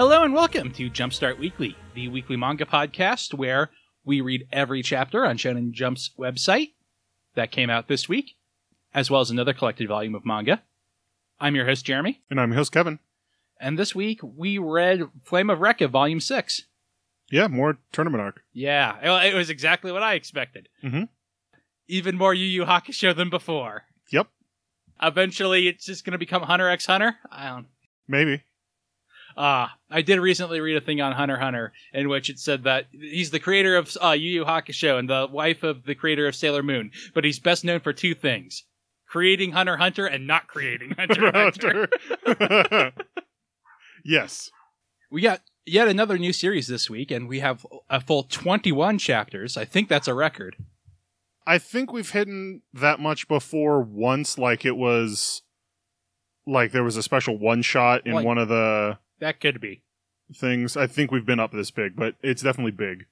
Hello and welcome to Jumpstart Weekly, the weekly manga podcast where we read every chapter on Shonen Jump's website that came out this week, as well as another collected volume of manga. I'm your host, Jeremy, And I'm your host, Kevin. and this week we read Flame of Recca, Volume 6. Yeah, more tournament arc. Yeah, it- was exactly what I expected. Mhm. Even more Yu Yu Hakusho than before. Yep, Eventually, it's just going to become Hunter x Hunter. I don't. maybe. Ah, I did recently read a thing on Hunter Hunter in which it said that he's the creator of uh, Yu Yu Hakusho and the wife of the creator of Sailor Moon, but he's best known for two things: creating Hunter Hunter and not creating Hunter Hunter. yes. we got yet another new series this week, and we have a full twenty-one chapters. I think that's a record. I think we've hidden that much before once, like it was like there was a special one shot in Like- one of the That could be. things. I think we've been up this big, but it's definitely big.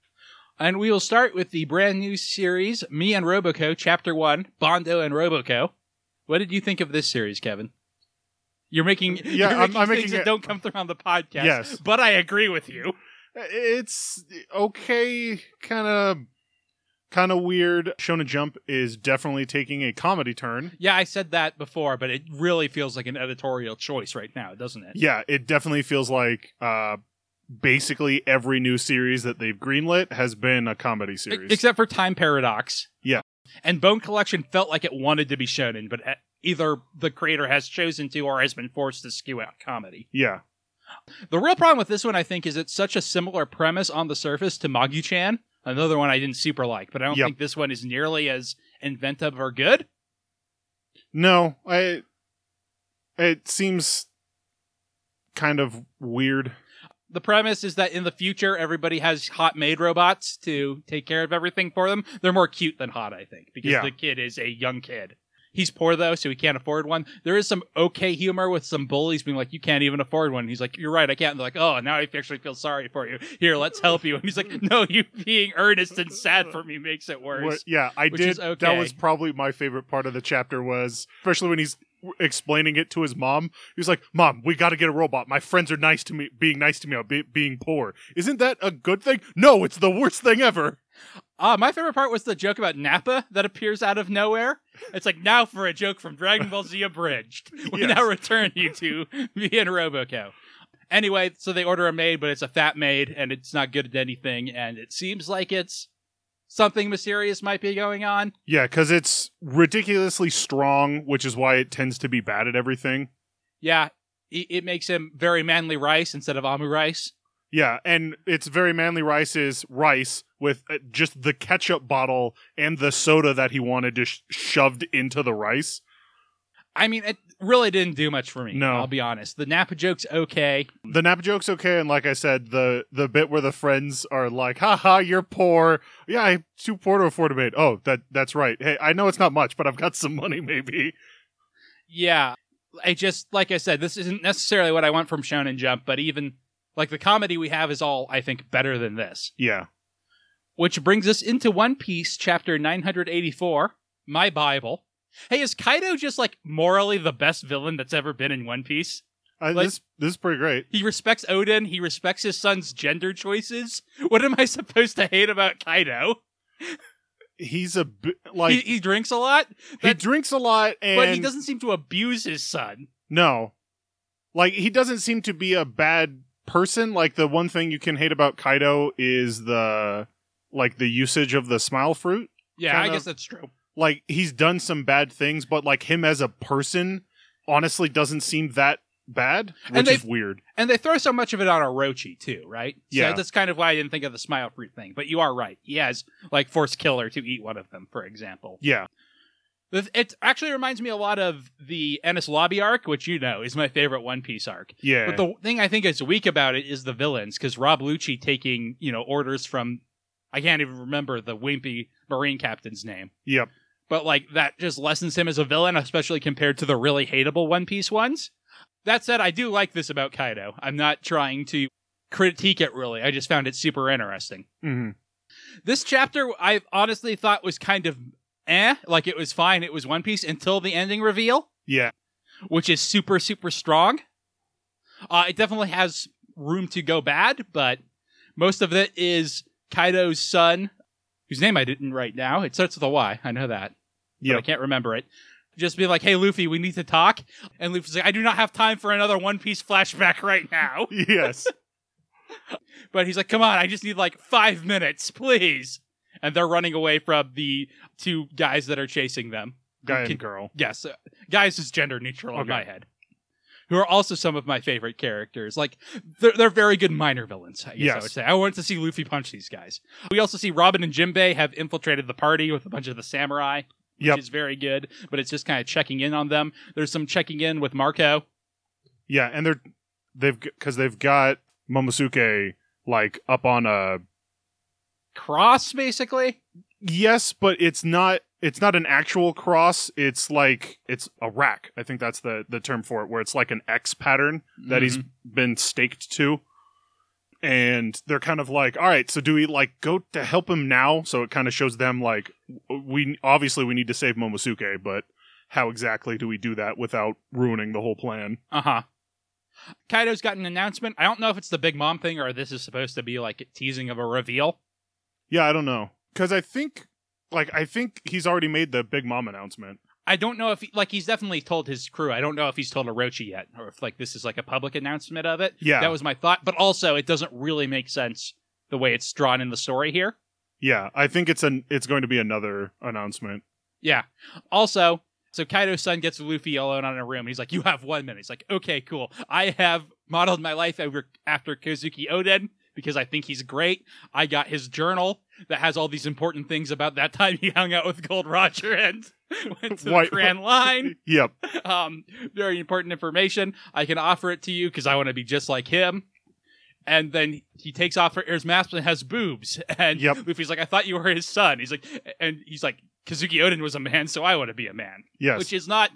And we will start with the brand new series, Me and Roboco, Chapter 1, Bondo and Roboco. What did you think of this series, Kevin? You're making, Yeah, you're I'm- making I'm things making that don't come through on the podcast. Yes. But I agree with you. It's okay, kind of kind of weird. Shonen Jump is definitely taking a comedy turn. Yeah, I said that before, but it really feels like an editorial choice right now, doesn't it? Yeah, it definitely feels like uh basically every new series that they've greenlit has been a comedy series. Except for Time Paradox. Yeah. And Bone Collection felt like it wanted to be shonen, but uh, either the creator has chosen to or has been forced to skew out comedy. yeah. The real problem with this one, I think, is it's such a similar premise on the surface to Magu-chan, another one I didn't super like, but I don't Yep. think this one is nearly as inventive or good. No, I it seems kind of weird. The premise is that in the future, everybody has hot maid robots to take care of everything for them. They're more cute than hot, I think, because Yeah. the kid is a young kid. He's poor though, so he can't afford one. There is some okay humor with some bullies being like, "You can't even afford one." he's like, "You're right, I can't." And they're like, "Oh, now I actually feel sorry for you. Here, let's help you." And he's like, "No, you being earnest and sad for me makes it worse." Yeah, I did. okay. That was probably my favorite part of the chapter was especially when he's explaining it to his mom. He's like, "Mom, we got to get a robot. My friends are nice to me, being nice to me about be- being poor. Isn't that a good thing? No, it's the worst thing ever." Ah, my favorite part was the joke about Nappa that appears out of nowhere. It's like now for a joke from Dragon Ball Z Abridged. We Yes. now return you to me and Roboco. Anyway, so they order a maid, but it's a fat maid, and it's not good at anything, and it seems like it's something mysterious might be going on. Yeah, because it's ridiculously strong, which is why it tends to be bad at everything. Yeah, it, it makes him very manly rice instead of omurice. Yeah, and it's very manly rice's rice with uh, just the ketchup bottle and the soda that he wanted just sh- shoved into the rice. I mean, it really didn't do much for me. No. I'll be honest. The Nappa joke's okay. The Nappa joke's okay, and like I said, the the bit where the friends are like, "Ha ha, you're poor. Yeah, I'm too poor to afford a maid. Oh, that that's right. Hey, I know it's not much, but I've got some money. Maybe. Yeah, I just like I said, this isn't necessarily what I want from Shonen Jump, but even like the comedy we have is all I think better than this. Yeah, Which brings us into One Piece, chapter 984, My Bible. Hey, is Kaido just like morally the best villain that's ever been in One Piece? I, Like- this this is pretty great. He respects Oden, he respects his son's gender choices. What am I supposed to hate about Kaido? He's a like he, he, he drinks a lot, that- drinks a lot, and but he doesn't seem to abuse his son. No. Like he doesn't seem to be a bad person. Like the one thing you can hate about Kaido is the like the usage of the smile fruit. Yeah, Kind I guess that's true. Like he's done some bad things, but like him as a person honestly doesn't seem that bad, And which they- is weird. And they throw so much of it on Orochi too, right? Yeah. That's kind of why I didn't think of the smile fruit thing. But you are right. He has like forced Killer to eat one of them, for example. Yeah. It actually reminds me a lot of the Enies Lobby arc, which you know is my favorite One Piece arc. Yeah. But the thing I think is weak about it is the villains, because Rob Lucci taking you know orders from I can't even remember the wimpy Marine captain's name. yep. But like that just lessens him as a villain, especially compared to the really hateable One Piece ones. That said, I do like this about Kaido. I'm not trying to critique it really. I just found it super interesting. hmm This chapter I honestly thought was kind of eh, like it was fine, it was One Piece until the ending reveal, Yeah. which is super super strong. Uh, it definitely has room to go bad, but most of it is Kaido's son, whose name I didn't write now. It starts with a Y. I know that. but I Yep. can't remember it. Just be like, hey, Luffy, we need to talk. And Luffy's like, I do not have time for another One Piece flashback right now. yes. But he's like, come on, I just need like five minutes, please. And they're running away from the two guys that are chasing them. Guy Can- and girl. Yes, uh, guys is gender neutral in Okay. my head. Who are also some of my favorite characters. Like they're they're very good minor villains. I guess I Yes. would say. I want to see Luffy punch these guys. We also see Robin and Jinbei have infiltrated the party with a bunch of the samurai, which Yep. is very good. But it's just kind of checking in on them. There's some checking in with Marco. Yeah, and they're they've because they've got Momosuke like up on a Cross basically. yes, but it's not it's not an actual cross. It's like it's a rack. I think that's the the term for it, where it's like an X pattern that he's Mhm. been staked to. And they're kind of like, all right, so do we like go to help him now? So it kind of shows them like, we obviously we need to save Momosuke, but how exactly do we do that without ruining the whole plan? Uh huh. Kaido's got an announcement. I don't know if it's the big mom thing or this is supposed to be like a teasing of a reveal. Yeah, I don't know. Because I think, like, I think he's already made the Big Mom announcement. I don't know if he, like he's definitely told his crew. I don't know if he's told Orochi yet, or if like this is like a public announcement of it. Yeah. that was my thought. But also, it doesn't really make sense the way it's drawn in the story here. Yeah, I think it's an it's going to be another announcement. Yeah. Also, so Kaido's son gets Luffy alone on a room. And he's like, "You have one minute." He's like, "Okay, cool. I have modeled my life over after Kozuki Oden." Because I think he's great. I got his journal that has all these important things about that time he hung out with Gold Roger and went to White- the Grand Line. Yep. um, very important information. I can offer it to you because I want to be just like him. And then he takes off his mask and has boobs. And Yep. Luffy's like, I thought you were his son. He's like, and he's like, Kozuki Oden was a man, so I want to be a man. Yes. Which is not.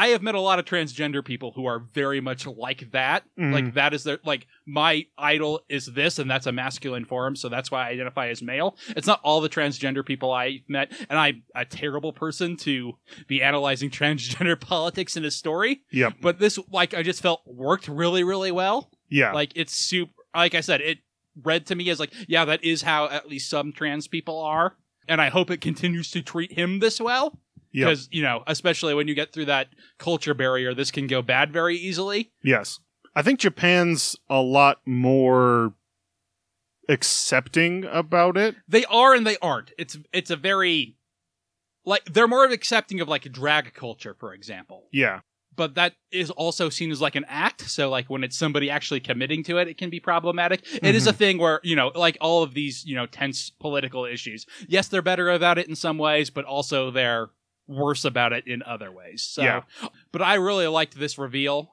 I have met a lot of transgender people who are very much like that. Mhm. Like that is their like my idol is this, and that's a masculine form, so that's why I identify as male. It's not all the transgender people I met, and I'm a terrible person to be analyzing transgender politics in a story. Yep. But this, like, I just felt worked really, really well. Yeah. Like it's super. Like I said, it read to me as like, yeah, that is how at least some trans people are, and I hope it continues to treat him this well Yep. because you know especially when you get through that culture barrier this can go bad very easily Yes. I think Japan's a lot more accepting about it. they are and they aren't it's it's a very like they're more accepting of like drag culture for example Yeah. but that is also seen as like an act so like when it's somebody actually committing to it it can be problematic It is mm-hmm. a thing where you know like all of these you know tense political issues yes they're better about it in some ways but also they're worse about it in other ways so Yeah. but i really liked this reveal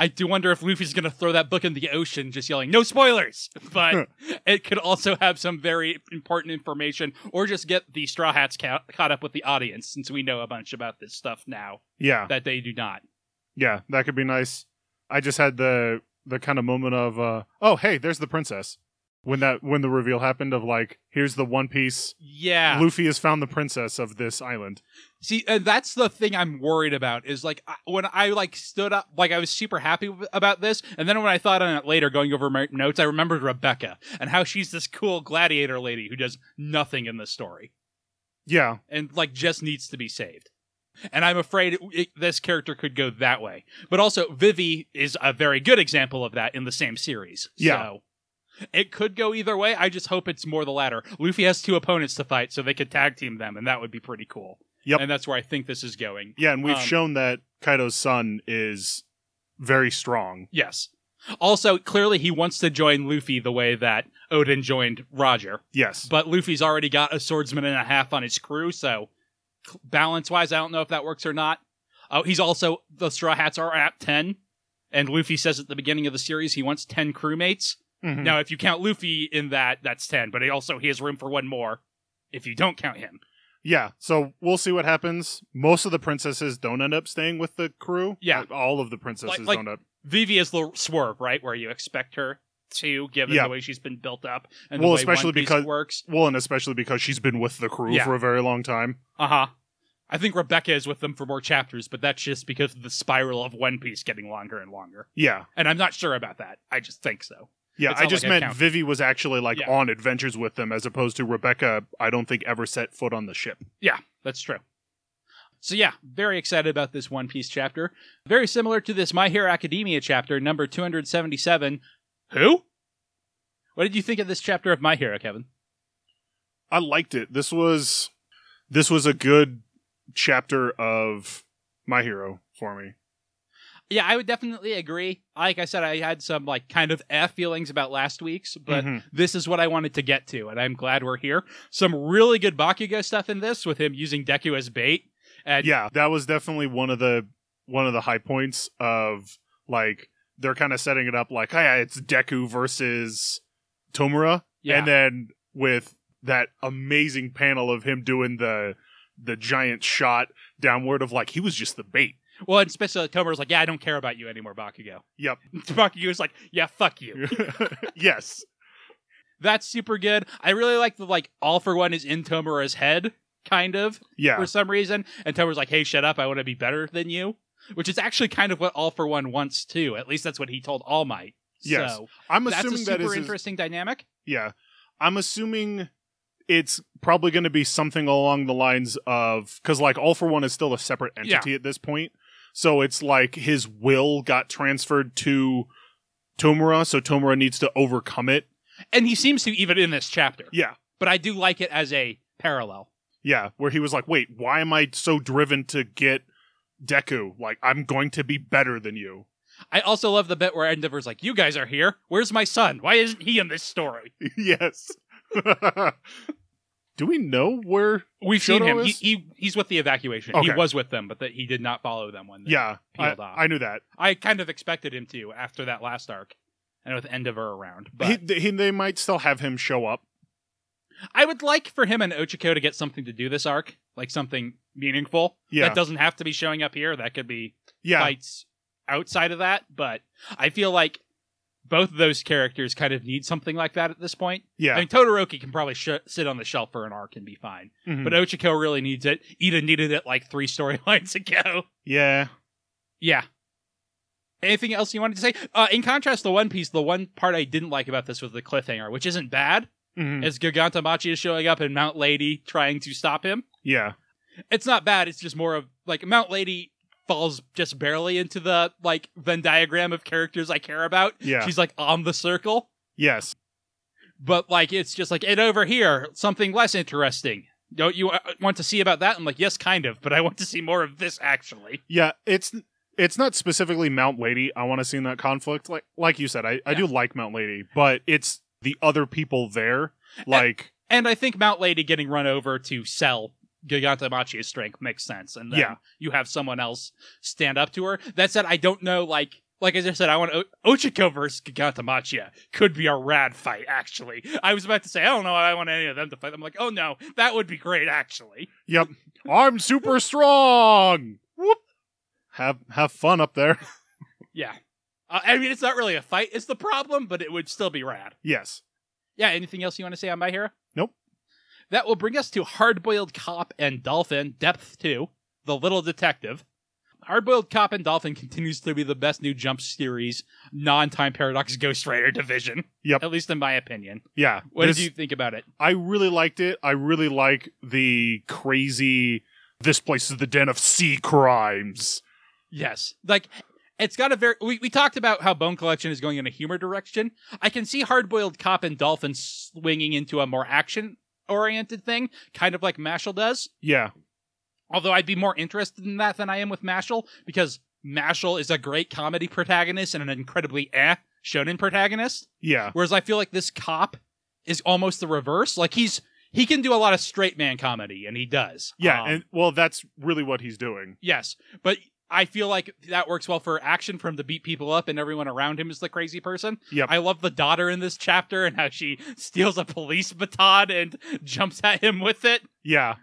I do wonder if Luffy's going to throw that book in the ocean, just yelling "No spoilers!" But it could also have some very important information, or just get the Straw Hats ca- caught up with the audience, since we know a bunch about this stuff now Yeah. that they do not. Yeah. That could be nice. I just had the the kind of moment of uh oh hey there's the princess when that when the reveal happened of like here's the one piece Yeah. Luffy has found the princess of this island. See, and that's the thing I'm worried about is like I- when I like stood up, like I was super happy about this, and then when I thought on it later, going over my notes, I remembered Rebecca and how she's this cool gladiator lady who does nothing in the story Yeah. and like just needs to be saved. And I'm afraid it, it- this character could go that way. But also, Vivi is a very good example of that in the same series. Yeah. So it could go either way. I just hope it's more the latter. Luffy has two opponents to fight, so they could tag team them, and that would be pretty cool. Yep. And that's where I think this is going. Yeah, and we've Um, shown that Kaido's son is very strong. Yes. Also, clearly he wants to join Luffy the way that Oden joined Roger. Yes. But Luffy's already got a swordsman and a half on his crew, so balance wise, I don't know if that works or not. Oh, he's also the Straw Hats are at ten, and Luffy says at the beginning of the series he wants ten crewmates. Mhm. Now, if you count Luffy in that, that's ten, but he also he has room for one more if you don't count him. Yeah, so we'll see what happens. Most of the princesses don't end up staying with the crew. Yeah. Like, all of the princesses like- don't end up. Vivi is the swerve, right, where you expect her to, given Yeah. the way she's been built up and Well, the way especially One Piece because- works. Well, and especially because she's been with the crew Yeah. for a very long time. Uh huh. I think Rebecca is with them for more chapters, but that's just because of the spiral of One Piece getting longer and longer. Yeah. And I'm not sure about that. I just think so. Yeah, I just like meant. Vivi was actually like Yeah. on adventures with them as opposed to Rebecca, I don't think ever set foot on the ship. Yeah, that's true. So yeah, very excited about this One Piece chapter. Very similar to this My Hero Academia chapter, number 277. Who? What did you think of this chapter of My Hero, Kevin? I liked it. This was this was a good chapter of My Hero for me. Yeah, I would definitely agree. Like I said, I had some like kind of F feelings about last week's, but Mhm. this is what I wanted to get to, and I'm glad we're here. Some really good Bakugo stuff in this with him using Deku as bait. And yeah, that was definitely one of the one of the high points of like they're kind of setting it up like, hey, it's Deku versus Tomura, yeah, and then with that amazing panel of him doing the the giant shot downward of like he was just the bait. Well, and especially Tomura's like, yeah, I don't care about you anymore, Bakugo. Yep. Bakugo's like, yeah, fuck you. yes. That's super good. I really like the like all for one is in Tomura's head, kind of Yeah. for some reason, and Tomura's like, "Hey, shut up! I want to be better than you," which is actually kind of what all for one wants too. At least that's what he told All Might. Yes. So I'm that's a assuming that super his- interesting dynamic. Yeah. I'm assuming it's probably going to be something along the lines of because like all for one is still a separate entity at this point so it's like his will got transferred to tomura so tomura needs to overcome it And he seems to even in this chapter. yeah But I do like it as a parallel. yeah where he was like wait why am i so driven to get deku like i'm going to be better than you I also love the bit where Endeavor's like, "You guys are here. Where's my son? Why isn't he in this story?" yes do we know where We've seen him. He, he he's with the evacuation. He was with them, but that he did not follow them when they yeah I, off. I knew that I kind of expected him to after that last arc, and with Endeavor around. But he, he, they might still have him show up I would like for him and Ochaco to get something to do this arc, like something meaningful. Yeah. That doesn't have to be showing up here. That could be yeah fights outside of that. But I feel like both of those characters kind of need something like that at this point. yeah I mean, Todoroki can probably sh- sit on the shelf for an arc and be fine. Mhm. But Ochaco really needs it. Iida needed it like three storylines ago. yeah Yeah. Anything else you wanted to say? Uh, in contrast to One Piece, the one part I didn't like about this was the cliffhanger, which isn't bad. Mhm. As Gigantomachia is showing up and Mount Lady trying to stop him. yeah It's not bad. It's just more of like Mount Lady falls just barely into the like Venn diagram of characters I care about. Yeah. She's like on the circle, yes but like it's just like and over here something less interesting. Don't you uh, want to see about that? I'm like, yes, kind of, but I want to see more of this actually. yeah it's it's not specifically mount lady i want to see in that conflict like like you said i, I do like mount lady but it's the other people there like And I think Mount Lady getting run over to sell Gigantomachia's strength makes sense. And then Yeah. you have someone else stand up to her. That said, I don't know, like, like I just said, I want o- Ochaco versus Gigantomachia could be a rad fight, actually. I was about to say, I don't know I want any of them to fight. I'm like, oh no, that would be great, actually. yep i'm super strong whoop have have fun up there Yeah. Uh, I mean, it's not really a fight, it's the problem, but it would still be rad. yes Yeah, anything else you want to say on My Hero? That will bring us to Hardboiled Cop and Dolphin, Depth 2, The Little Detective. Hardboiled Cop and Dolphin continues to be the best new Jump series non-time paradox Ghost Rider division. Yep. At least in my opinion. yeah What this- did you think about it? i really liked it i really like the crazy this place is the den of sea crimes Yes. Like it's got a very we, we talked about how Bone Collection is going in a humor direction. I can see Hardboiled Cop and Dolphin swinging into a more action oriented thing, kind of like Mashle does. yeah Although I'd be more interested in that than I am with Mashle because Mashle is a great comedy protagonist and an incredibly eh shonen protagonist. yeah Whereas I feel like this cop is almost the reverse. Like he's he can do a lot of straight man comedy and he does. yeah Um, and well that's really what he's doing yes, but I feel like that works well for action for him to beat people up and everyone around him is the crazy person. Yep. I love the daughter in this chapter and how she steals a police baton and jumps at him with it. Yeah.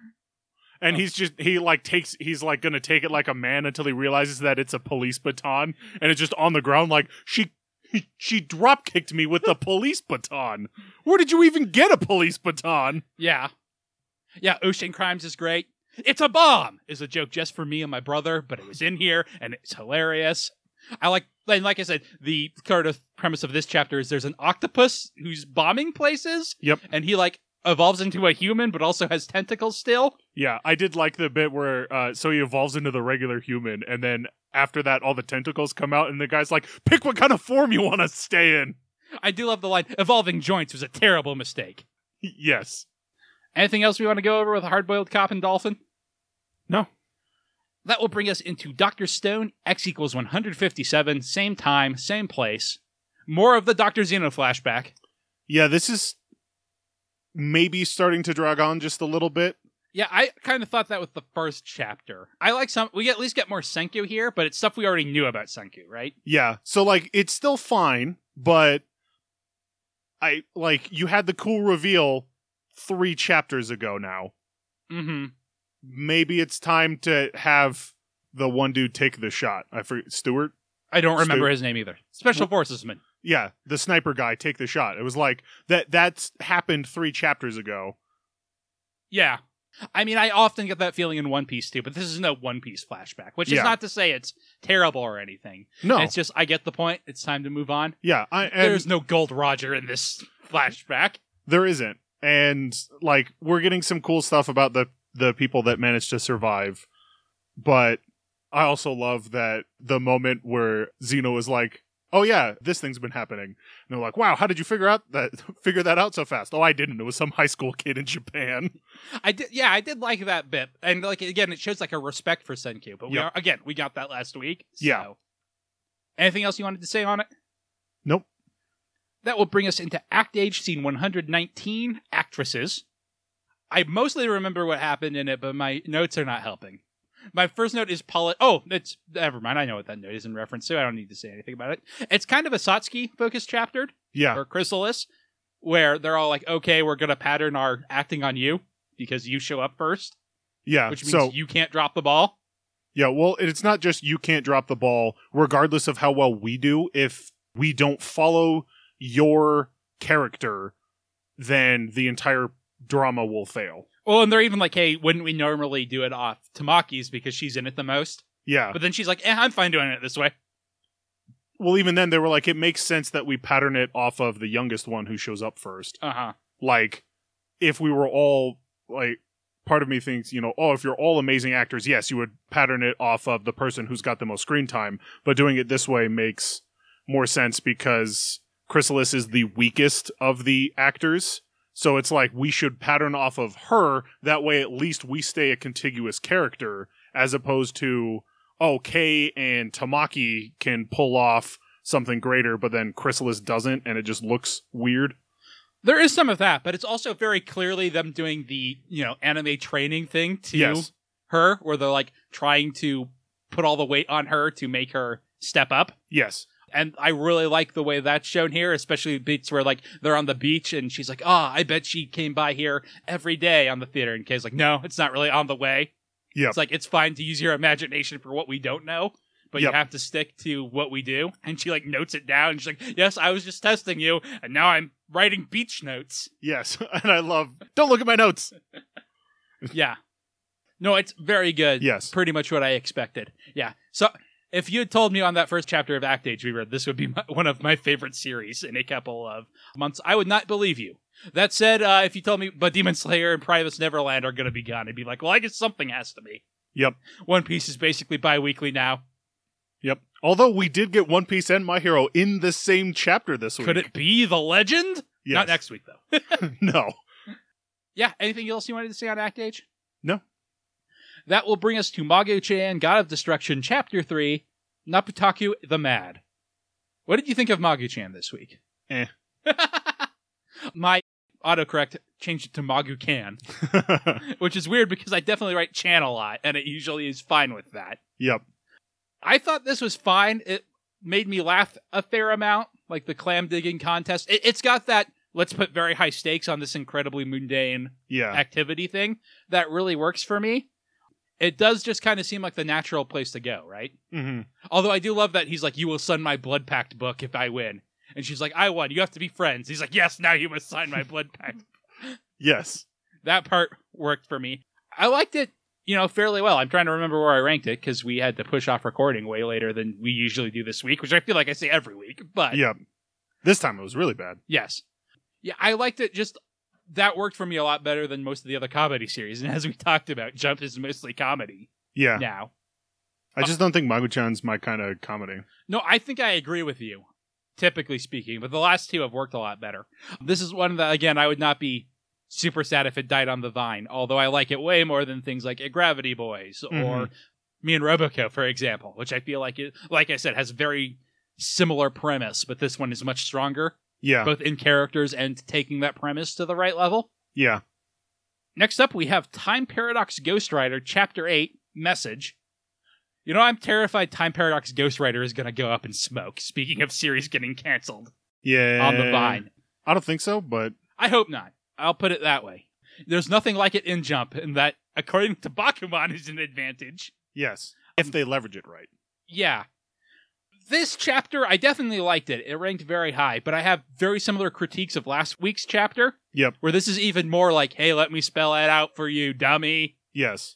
And Oh. he's just he like takes he's like gonna take it like a man until he realizes that it's a police baton and it's just on the ground like she she drop kicked me with the police baton. Where did you even get a police baton? Yeah. Yeah, Ocean Crimes is great. It's a bomb is a joke just for me and my brother, but it was in here and it's hilarious. I like, and like I said, the sort of premise of this chapter is there's an octopus who's bombing places. Yep. And he like evolves into a human, but also has tentacles still. Yeah, I did like the bit where uh, so he evolves into the regular human, and then after that, all the tentacles come out, and the guy's like, "Pick what kind of form you want to stay in." I do love the line evolving joints was a terrible mistake. yes. Anything else we want to go over with a Hard Boiled Cop and Dolphin? No. That will bring us into Dr. Stone, X equals 157, same time, same place. More of the Dr. Xeno flashback. Yeah, this is maybe starting to drag on just a little bit. Yeah, I kind of thought that with the first chapter. I like some, we at least get more Senku here, but it's stuff we already knew about Senku, right? Yeah. So like it's still fine, but I like you had the cool reveal 3 chapters ago now. Mm hmm. Maybe it's time to have the one dude take the shot. I forget Stewart. I don't remember Stu- his name either. Special Forces man. Yeah, the sniper guy take the shot. It was like that that's happened 3 chapters ago. Yeah. I mean, I often get that feeling in One Piece too, but this is no One Piece flashback, which Yeah. is not to say it's terrible or anything. No. It's just, I get the point. It's time to move on. yeah, I and There's no Gold Roger in this flashback. there isn't. And like we're getting some cool stuff about the the people that managed to survive. But I also love that the moment where Xeno was like, "Oh yeah, this thing's been happening." And they're like, "Wow, how did you figure out that figure that out so fast?" "Oh, I didn't. It was some high school kid in Japan." I did, yeah, I did like that bit, and like again, it shows like a respect for Senku. But we Yep. are again, we got that last week. so- Yeah. Anything else you wanted to say on it? Nope. That will bring us into Act Age, scene 119, actresses. I mostly remember what happened in it, but my notes are not helping. My first note is Paula. Oh, it's never mind. I know what that note is in reference to. I don't need to say anything about it. It's kind of a Sotsky focused chapter Yeah. or Chrysalis, where they're all like, "Okay, we're gonna pattern our acting on you because you show up first, Yeah. which means so you can't drop the ball." Yeah, well, it's not just you can't drop the ball, regardless of how well we do. If we don't follow your character, then the entire drama will fail. Well, and they're even like, "Hey, wouldn't we normally do it off Tamaki's because she's in it the most?" Yeah. But then she's like, eh, "I'm fine doing it this way." well, even then, they were like, it makes sense that we pattern it off of the youngest one who shows up first. Uh huh. Like, if we were all, like, part of me thinks, you know, oh, if you're all amazing actors, yes, you would pattern it off of the person who's got the most screen time. But doing it this way makes more sense because Chrysalis is the weakest of the actors. So it's like we should pattern off of her. That way, at least we stay a contiguous character as opposed to, oh, Kay and Tamaki can pull off something greater, but then Chrysalis doesn't, and it just looks weird. There is some of that, but it's also very clearly them doing the you know anime training thing to Yes. her, where they're like trying to put all the weight on her to make her step up. Yes. And I really like the way that's shown here, especially beats where like they're on the beach and she's like, "Ah, I bet she came by here every day on the theater." And Kay's like, "No, it's not really on the way. Yeah, It's like it's fine to use your imagination for what we don't know, but Yep. you have to stick to what we do." And she like notes it down. And she's like, "Yes, I was just testing you, and now I'm writing beach notes." Yes, and I love. Don't look at my notes. yeah. No, it's very good. Yes. Pretty much what I expected. Yeah. So if you had told me on that first chapter of Act Age we read this would be my, one of my favorite series in a couple of months, I would not believe you. That said, uh, if you told me but Demon Slayer and Promised Neverland are going to be gone, I'd be like, well, I guess something has to be. Yep. One Piece is basically bi-weekly now. Yep. Although we did get One Piece and My Hero in the same chapter this week. Could it be the legend? Yes. Not next week though. no. Yeah. Anything else you wanted to say on Act Age? No. That will bring us to Magu-chan, God of Destruction, Chapter 3, Naputaku the Mad. What did you think of Magu-chan this week? Eh. My autocorrect changed it to Magu-can, which is weird because I definitely write chan a lot, and it usually is fine with that. yep. I thought this was fine. It made me laugh a fair amount, like the clam digging contest. It, it's got that let's put very high stakes on this incredibly mundane Yeah. activity thing that really works for me. It does just kind of seem like the natural place to go, right? hmm Although I do love that he's like, "You will sign my blood pact book if I win," and she's like, "I won. You have to be friends." He's like, "Yes, now you must sign my blood pact." Yes. that part worked for me. I liked it you know, fairly well. I'm trying to remember where I ranked it because we had to push off recording way later than we usually do this week, which I feel like I say every week. But Yeah. This time it was really bad. yes, yeah, I liked it. Just that worked for me a lot better than most of the other comedy series. And as we talked about, Jump is mostly comedy Yeah. now. I just don't think Magu-chan's my kind of comedy. No, I think I agree with you, typically speaking, but the last two have worked a lot better. This is one that, again, I would not be super sad if it died on the vine, although I like it way more than things like Gravity Boys or Mhm. Me and Roboco, for example, which I feel like, it, like I said, has very similar premise, but this one is much stronger, Yeah. both in characters and taking that premise to the right level. yeah. Next up, we have Time Paradox Ghost Rider, Chapter 8, Message. You know, I'm terrified Time Paradox Ghost Rider is going to go up in smoke. Speaking of series getting canceled Yeah. on the vine. I don't think so, but I hope not. I'll put it that way. There's nothing like it in Jump, and that, according to Bakuman, is an advantage. yes. If they leverage it right. Yeah. This chapter, I definitely liked it. It ranked very high, but I have very similar critiques of last week's chapter. Yep. Where this is even more like, hey, let me spell that out for you, dummy. Yes.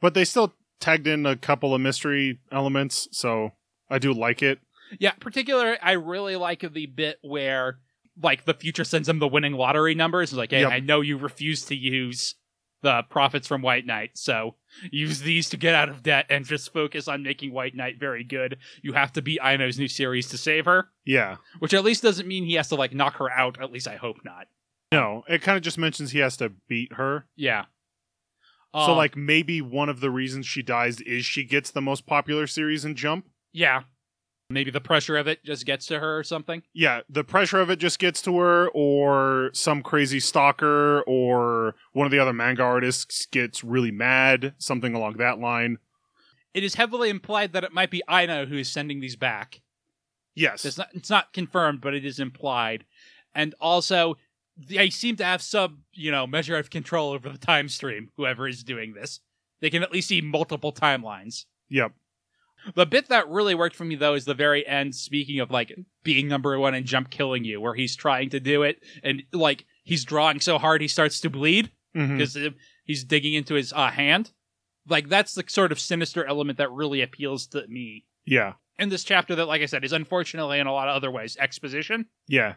But they still tagged in a couple of mystery elements, so I do like it. Yeah, particularly, I really like the bit where, like, the future sends them the winning lottery numbers. It's like, hey, Yep. I know you refuse to use the profits from White Knight, so use these to get out of debt and just focus on making White Knight very good. You have to beat Aino's new series to save her, Yeah. which at least doesn't mean he has to, like, knock her out. At least I hope not. No, it kind of just mentions he has to beat her. Yeah. so, Um, like, maybe one of the reasons she dies is she gets the most popular series in Jump. yeah. Maybe the pressure of it just gets to her or something. Yeah, the pressure of it just gets to her, or some crazy stalker, or one of the other manga artists gets really mad, something along that line. It is heavily implied that it might be Aino who is sending these back. Yes. It's not it's not confirmed, but it is implied. And also they seem to have some, you know, measure of control over the time stream, whoever is doing this. They can at least see multiple timelines. Yep. The bit that really worked for me though is the very end, speaking of like being number one and jump killing you, where he's trying to do it and like he's drawing so hard he starts to bleed because he's digging into his uh, hand. Like that's the sort of sinister element that really appeals to me Yeah. in this chapter that, like I said, is unfortunately in a lot of other ways exposition. Yeah.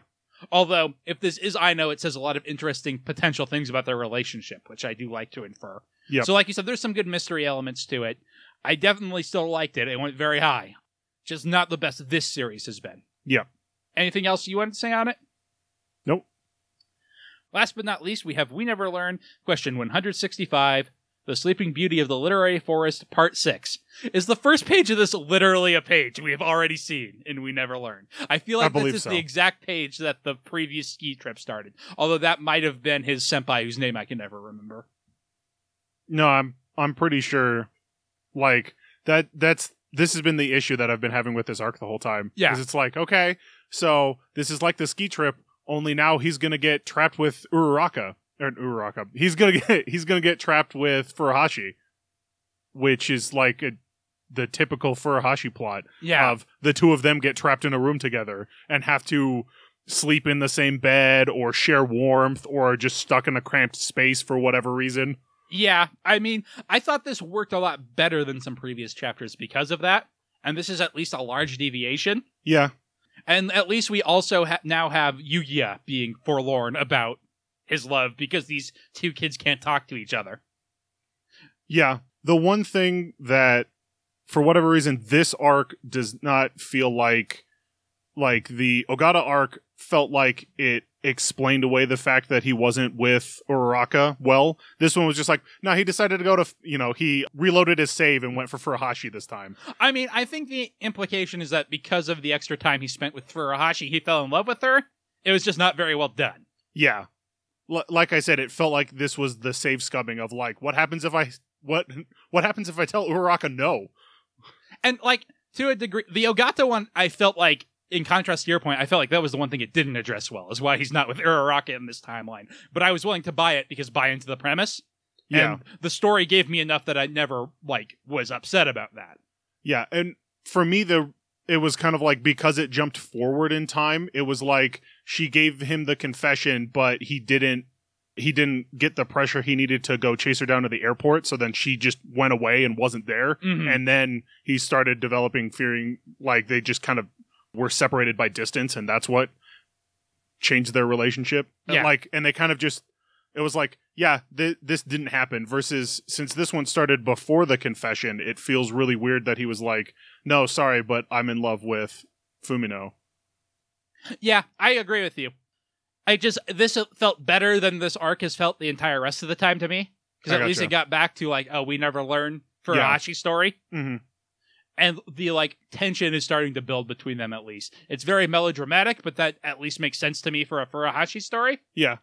Although, if this is I know, it says a lot of interesting potential things about their relationship, which I do like to infer. Yep. So, like you said, there's some good mystery elements to it. I definitely still liked it. It went very high. Just not the best this series has been. Yep. Anything else you want to say on it? Nope. Last but not least, we have We Never Learn, question 165, The Sleeping Beauty of the Literary Forest, Part 6. Is the first page of this literally a page we have already seen in We Never Learn? I feel I like this is so. the exact page that the previous ski trip started. Although that might have been his senpai, whose name I can never remember. No, I'm I'm pretty sure like that that's this has been the issue that I've been having with this arc the whole time. Yeah. it's like, okay, so this is like the ski trip, only now he's gonna get trapped with Uraraka. Or Uraraka. He's gonna get he's gonna get trapped with Furuhashi. Which is like a, the typical Furuhashi plot Yeah. of the two of them get trapped in a room together and have to sleep in the same bed or share warmth or are just stuck in a cramped space for whatever reason. Yeah, I mean, I thought this worked a lot better than some previous chapters because of that. And this is at least a large deviation. Yeah. And at least we also ha- now have Yuya being forlorn about his love because these two kids can't talk to each other. Yeah. The one thing that for whatever reason this arc does not feel like like the Ogata arc felt like it explained away the fact that he wasn't with Uraraka well. This one was just like, no, he decided to go to, you know, he reloaded his save and went for Furuhashi this time. I mean, I think the implication is that because of the extra time he spent with Furuhashi, he fell in love with her. It was just not very well done. Yeah. L- like I said, it felt like this was the save scubbing of like, what happens if I what what happens if I tell Uraraka no? And like to a degree, the Ogata one, I felt like, in contrast to your point, I felt like that was the one thing it didn't address well, is why he's not with Uraraka in this timeline. But I was willing to buy it because buy into the premise. Yeah. And the story gave me enough that I never like was upset about that. Yeah, and for me the it was kind of like because it jumped forward in time, it was like she gave him the confession but he didn't he didn't get the pressure he needed to go chase her down to the airport. So then she just went away and wasn't there. Mhm. And then he started developing fearing like they just kind of were separated by distance, and that's what changed their relationship. And, Yeah. like, and they kind of just it was like, yeah, th- this didn't happen. Versus since this one started before the confession, it feels really weird that he was like, no, sorry, but I'm in love with Fumino. Yeah, I agree with you. I just this felt better than this arc has felt the entire rest of the time to me because at least it got back to like, oh, we never learn for Yeah. story, Mm-hmm. And the like tension is starting to build between them. At least it's very melodramatic, but that at least makes sense to me for a Furuhashi story. Yeah,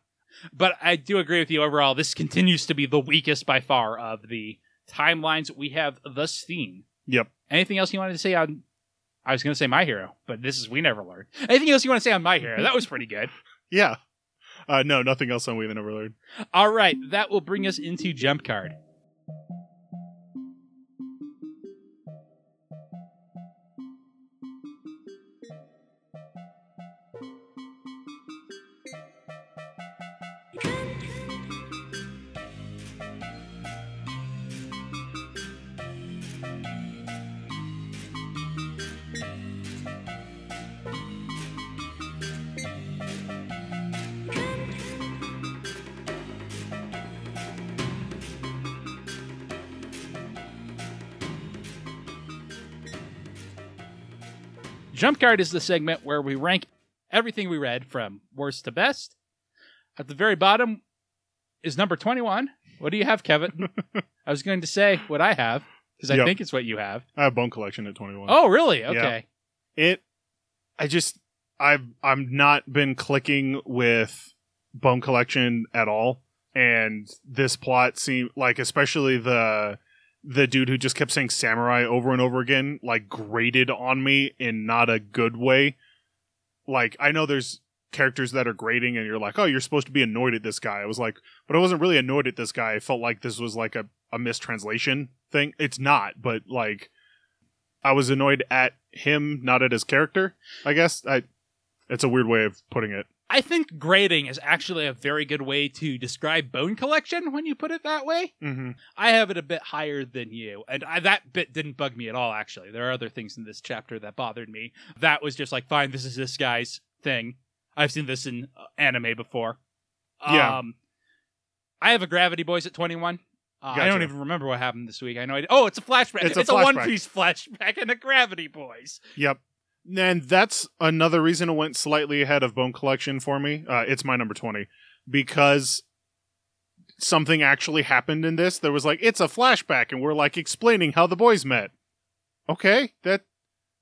But I do agree with you overall. This continues to be the weakest by far of the timelines we have thus seen. yep. Anything else you wanted to say on? I was going to say my hero, but this is we never learned. Anything else you want to say on my hero? That was pretty good. Yeah. Uh, no, nothing else on We Never Learned. All right, that will bring us into jump card. Jump card is the segment where we rank everything we read from worst to best. At the very bottom is number 21. What do you have, Kevin? I was going to say what I have because I Yep. think it's what you have. I have Bone Collection at 21. Oh, really? Okay. it i just i've i'm not been clicking with bone collection at all and this plot seemed like especially the the dude who just kept saying samurai over and over again like grated on me in not a good way like i know there's characters that are grating and you're like oh you're supposed to be annoyed at this guy i was like but i wasn't really annoyed at this guy i felt like this was like a, a mistranslation thing it's not but like I was annoyed at him, not at his character. I guess I. It's a weird way of putting it. I think grading is actually a very good way to describe bone collection when you put it that way. Mm-hmm. I have it a bit higher than you, and I, that bit didn't bug me at all. Actually, there are other things in this chapter that bothered me. That was just like, fine, this is this guy's thing. I've seen this in uh, anime before. Yeah. Um, I have a Gravity Boys at twenty one. Uh, I don't even remember what happened this week. I know. I, oh, it's a flashback. It's It's, a a, One Piece flashback and a Gravity Boys. Yep. And that's another reason it went slightly ahead of Bone Collection for me. Uh, it's my number twenty because something actually happened in this. There was like it's a flashback, and we're like explaining how the boys met. Okay, that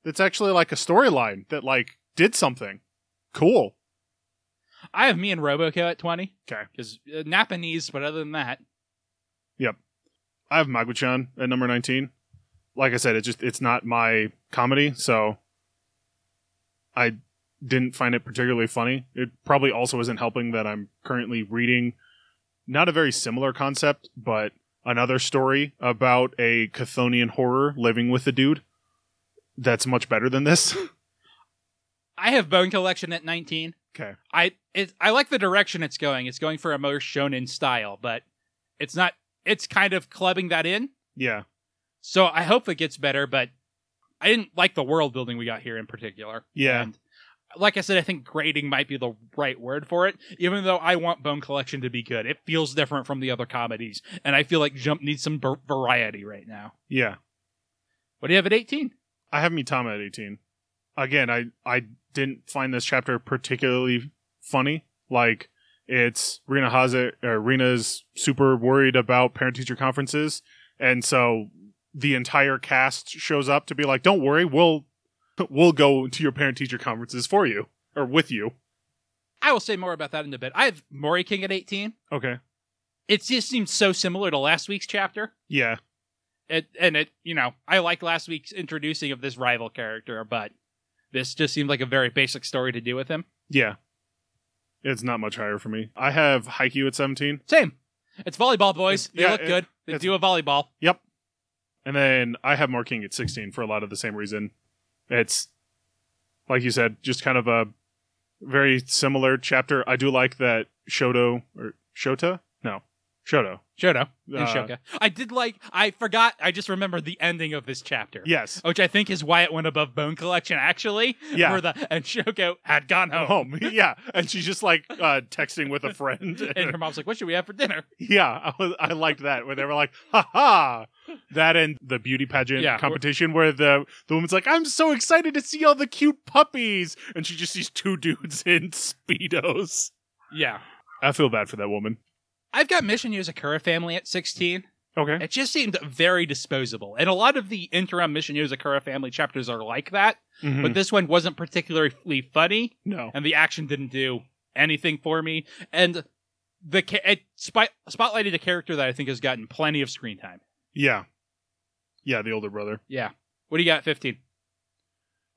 that's actually like a storyline that like did something cool. I have me and Roboco at 20. Okay. because uh, Napanese, but other than that, Yep. I have Maguchan at number 19. Like I said, it just it's not my comedy, so I didn't find it particularly funny. It probably also isn't helping that I'm currently reading not a very similar concept, but another story about a Chthonian horror living with a dude that's much better than this. I have Bone Collection at nineteen. okay. I it I like the direction it's going. It's going for a more shonen style, but it's not. It's kind of clubbing that in. Yeah. So I hope it gets better, but I didn't like the world building we got here in particular. Yeah. And like I said, I think grading might be the right word for it. Even though I want Bone Collection to be good, it feels different from the other comedies, and I feel like Jump needs some var- variety right now. Yeah. What do you have at eighteen? I have Mitama at 18. Again, I I didn't find this chapter particularly funny. Like it's Rina Haze or Rina's super worried about parent teacher conferences, and so the entire cast shows up to be like, "Don't worry, we'll we'll go to your parent teacher conferences for you or with you." I will say more about that in a bit. I have Mori King at eighteen. Okay. It just seems so similar to last week's chapter. Yeah. it and it you know i like last week's introducing of this rival character but this just seemed like a very basic story to do with him Yeah. It's not much higher for me. I have Haikyuu at 17. same it's volleyball boys It's- they yeah, look it- good they do a volleyball Yep. And then I have Marking at 16 for a lot of the same reason. It's, like you said, just kind of a very similar chapter. I do like that Shoto, or Shota? Shoto. Shoto and Uh, Shoka. I did like. I forgot. I just remembered the ending of this chapter. Yes. Which I think is why it went above Bone Collection, actually. Yeah. The and Shoko had gone home. Home. yeah. And she's just like uh, texting with a friend. And her mom's like, "What should we have for dinner?" yeah. I, was, I liked that where they were like, ha ha. That and the beauty pageant Yeah. competition where the, the woman's like, I'm so excited to see all the cute puppies. And she just sees two dudes in Speedos. Yeah. I feel bad for that woman. I've got Mission Yozakura family at 16. Okay. It just seemed very disposable. And a lot of the interim Mission Yozakura family chapters are like that, Mhm. but this one wasn't particularly funny, no. and the action didn't do anything for me. And the ca- it spot- spotlighted a character that I think has gotten plenty of screen time. Yeah. Yeah, the older brother. Yeah. What do you got, 15?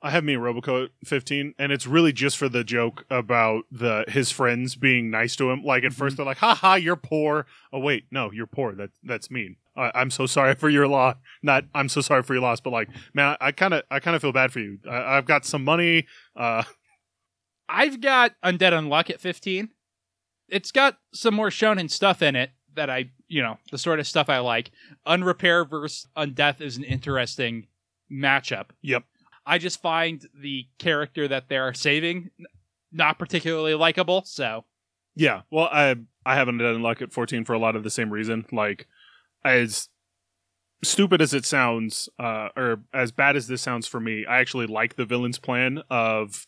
I have me in Roboco 15, and it's really just for the joke about the his friends being nice to him. Like at first they're like, "Ha ha, you're poor." Oh wait, no, you're poor. That that's mean. I, I'm so sorry for your loss. Not I'm so sorry for your loss, but like, man, I kind of I kind of feel bad for you. I, I've got some money. Uh, I've got Undead Unluck at 15. It's got some more shonen stuff in it that I, you know, the sort of stuff I like. Unrepair versus Undeath is an interesting matchup. Yep. I just find the character that they're saving not particularly likable, so yeah. Well, I I haven't done luck at 14 for a lot of the same reason. Like, as stupid as it sounds, uh, or as bad as this sounds for me, I actually like the villain's plan of,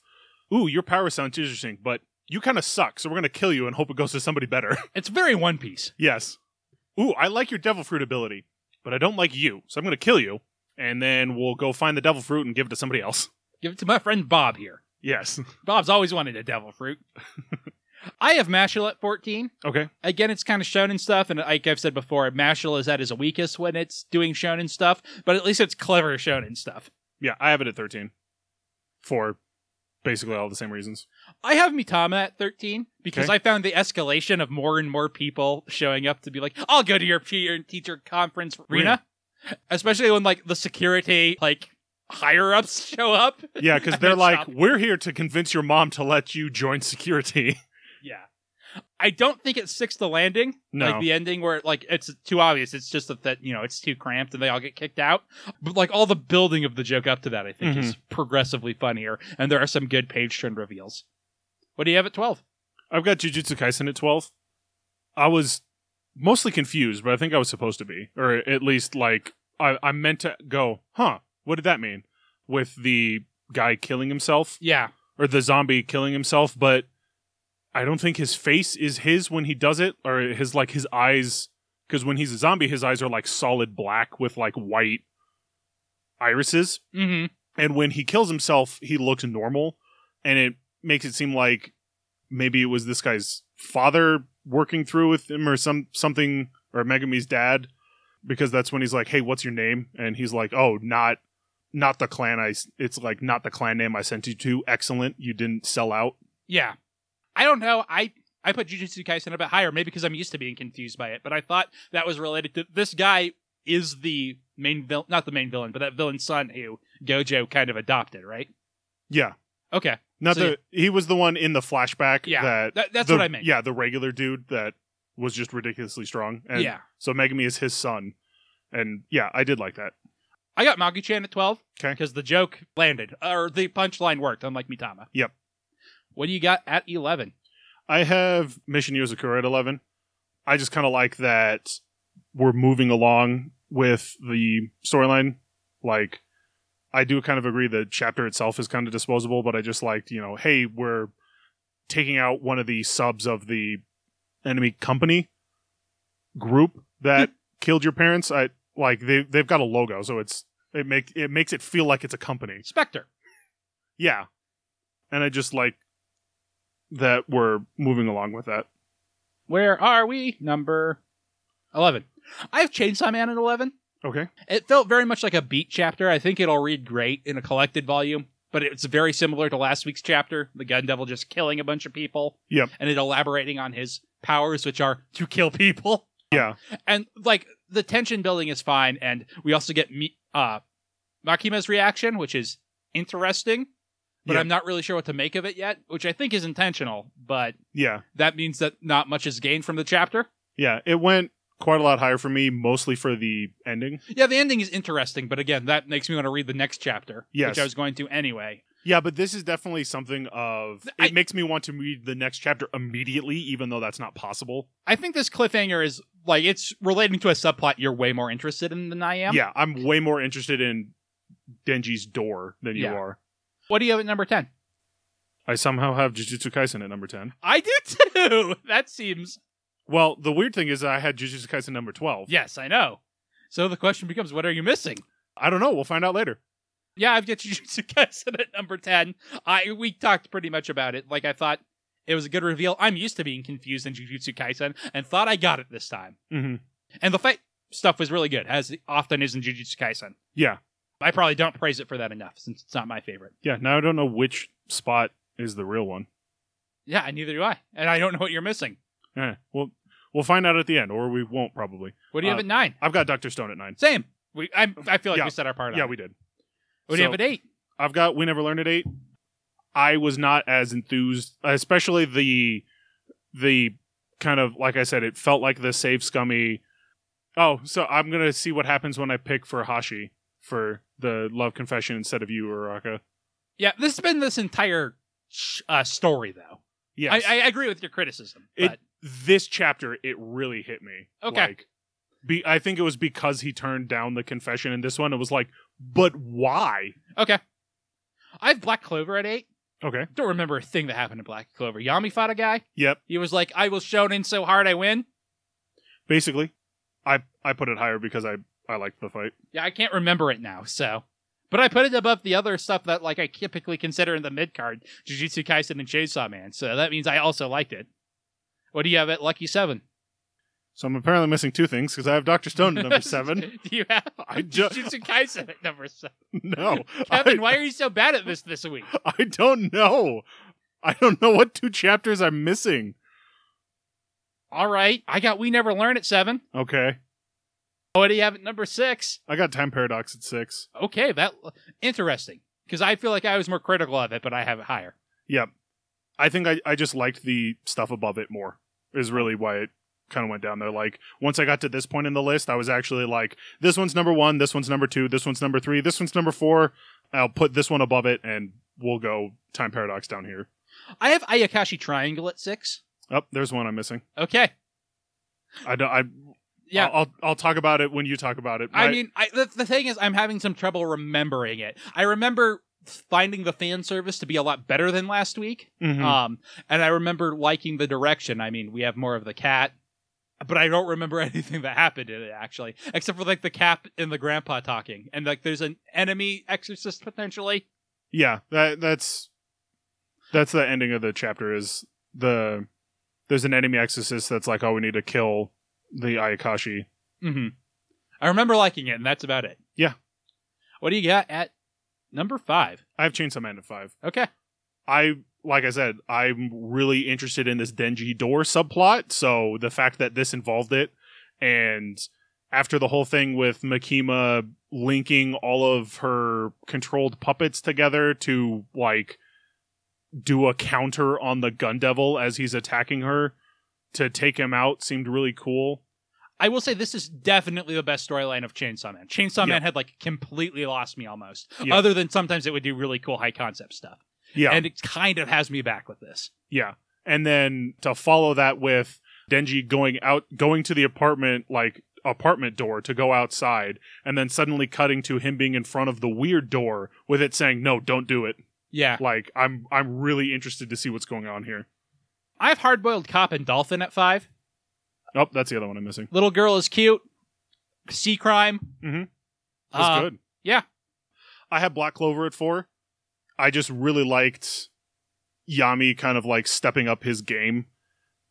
ooh, your power sounds interesting, but you kind of suck, so we're gonna kill you and hope it goes to somebody better. it's very One Piece. yes. Ooh, I like your devil fruit ability, but I don't like you, so I'm gonna kill you, and then we'll go find the devil fruit and give it to somebody else. Give it to my friend Bob here. Yes. Bob's always wanted a devil fruit. I have Mashle at 14. okay. again, it's kind of shonen stuff, and like I've said before, Mashle is at its weakest when it's doing shonen stuff, but at least it's clever shonen stuff. Yeah, I have it at 13. For basically all the same reasons. I have Mitama at 13 because Okay. I found the escalation of more and more people showing up to be like, I'll go to your peer teacher conference, Rena. Especially when like the security, like higher ups show up. Yeah, because they're like, shop. we're here to convince your mom to let you join security. Yeah. I don't think it sticks the landing. No. Like the ending where like it's too obvious. It's just that, that you know it's too cramped and they all get kicked out. But like all the building of the joke up to that, I think is mm-hmm. progressively funnier, and there are some good page turn reveals. What do you have at twelve? I've got Jujutsu Kaisen at 12. I was mostly confused, but I think I was supposed to be. Or at least, like, I, I meant to go, huh, what did that mean? With the guy killing himself, Yeah, or the zombie killing himself, but I don't think his face is his when he does it, or his, like, his eyes. Because when he's a zombie, his eyes are, like, solid black with, like, white irises. mm-hmm. and when he kills himself he looks normal and it makes it seem like maybe it was this guy's father working through with him or some something or Megumi's dad because that's when he's like hey what's your name and he's like oh not not the clan I it's like not the clan name I sent you to excellent you didn't sell out yeah. I don't know. I I put Jujutsu Kaisen a bit higher, maybe because I'm used to being confused by it. But I thought that was related to this guy is the main villain, not the main villain, but that villain's son who Gojo kind of adopted, right? yeah Okay, not So the he was the one in the flashback Yeah, that that, that's the- what I meant. yeah the regular dude that was just ridiculously strong and yeah. so Megumi is his son and yeah I did like that I got Magu-chan at 12 Okay. because the joke landed, or the punchline worked, unlike Mitama. Yep. What do you got at 11? I have Mission Yozakura at 11. I just kind of like that we're moving along with the storyline. Like, I do kind of agree the chapter itself is kind of disposable, but I just liked, you know, hey, we're taking out one of the subs of the enemy company group that killed your parents. I like they they've got a logo, so it's it make it makes it feel like it's a company. Spectre. Yeah. And I just like that we're moving along with that. Where are we? Number 11. I have Chainsaw Man at 11. Okay. It felt very much like a beat chapter. I think it'll read great in a collected volume, but it's very similar to last week's chapter. The Gun Devil just killing a bunch of people. Yep. And it elaborating on his powers, which are to kill people. Yeah. and like the tension building is fine and we also get me uh makima's reaction which is interesting but Yeah. I'm not really sure what to make of it yet, which I think is intentional. But Yeah, that means that not much is gained from the chapter. yeah. It went quite a lot higher for me, mostly for the ending. Yeah, the ending is interesting, but again, that makes me want to read the next chapter, Yes. which I was going to anyway. Yeah, but this is definitely something of. It I- makes me want to read the next chapter immediately, even though that's not possible. I think this cliffhanger is like it's relating to a subplot you're way more interested in than I am. Yeah, I'm way more interested in Denji's door than you Yeah. are. What do you have at number ten? I somehow have Jujutsu Kaisen at number 10. I do too. that seems Well, the weird thing is I had Jujutsu Kaisen number 12. yes, I know. So the question becomes, what are you missing? I don't know. We'll find out later. Yeah, I've got Jujutsu Kaisen at number ten. I we talked pretty much about it. Like I thought it was a good reveal. I'm used to being confused in Jujutsu Kaisen and thought I got it this time. hmm And the fight stuff was really good, as often is in Jujutsu Kaisen. Yeah. I probably don't praise it for that enough since it's not my favorite. Yeah, now I don't know which spot is the real one. Yeah, and neither do I. And I don't know what you're missing. Eh, well, we'll find out at the end, or we won't probably. What do you Uh, have at nine? I've got Dr. Stone at 9. Same. We I I feel like Yeah. we said our part. Yeah, on it. we did. What do you So- have at eight? I've got We Never Learned at 8. I was not as enthused, especially the the kind of like I said, it felt like the save scummy. Oh, so I'm gonna see what happens when I pick Furuhashi for the love confession instead of you, Uruka. Yeah, this has been this entire sh- uh, story though. Yes, I, I agree with your criticism. It- But this chapter it really hit me. Okay. Like, be, I think it was because he turned down the confession in this one. It was like, but why? okay. I have Black Clover at eight. Okay. Don't remember a thing that happened in Black Clover. Yami fought a guy. Yep. He was like, "I will shonen so hard I win." Basically, I I put it higher because I I liked the fight. Yeah, I can't remember it now. So, but I put it above the other stuff that like I typically consider in the mid card, Jujutsu Kaisen and Chainsaw Man. So that means I also liked it. What do you have at Lucky Seven? So I'm apparently missing two things because I have Doctor Stone at number seven. do you have I ju- Jujutsu Kaisen at number seven? no, Kevin, I, why are you so bad at this this week? I don't know. I don't know what two chapters I'm missing. All right, I got We Never Learn at seven. Okay, What do you have at number six? I got Time Paradox at six. Okay, that interesting because I feel like I was more critical of it, but I have it higher. Yep. I think I, I just liked the stuff above it more. Is really why it kind of went down there. Like once I got to this point in the list, I was actually like, this one's number one, this one's number two, this one's number three, this one's number four. I'll put this one above it, and we'll go Time Paradox down here. I have Ayakashi Triangle at six. Oh, there's one I'm missing. Okay, I don't. I yeah. I'll, I'll I'll talk about it when you talk about it. I My- mean, I, the, the thing is, I'm having some trouble remembering it. I remember finding the fan service to be a lot better than last week. Mhm. Um, and I remember liking the direction. I mean, we have more of the cat, but I don't remember anything that happened in it actually, except for like the cap and the grandpa talking, and like there's an enemy exorcist potentially. yeah, that that's that's the ending of the chapter. Is the there's an enemy exorcist that's like, oh, we need to kill the Ayakashi. Mm-hmm. I remember liking it, and that's about it. Yeah. What do you got at number five? I have Chainsaw Man at five. Okay. I like I said, I'm really interested in this Denji door subplot. So the fact that this involved it, and after the whole thing with Makima linking all of her controlled puppets together to like do a counter on the Gun Devil as he's attacking her to take him out seemed really cool. I will say this is definitely the best storyline of Chainsaw Man. Chainsaw. Man had like completely lost me almost. Yeah. Other than sometimes it would do really cool high concept stuff. Yeah. And it kind of has me back with this. Yeah. And then to follow that with Denji going out going to the apartment like apartment door to go outside and then suddenly cutting to him being in front of the weird door with it saying no don't do it Yeah. like i'm i'm really interested to see what's going on here I have Hard Boiled Cop and Dolphin at five. Oh that's the other one i'm missing Little girl is cute. Sea crime. Mm-hmm. that's Uh, good yeah. i had black clover at four i just really liked yami kind of like stepping up his game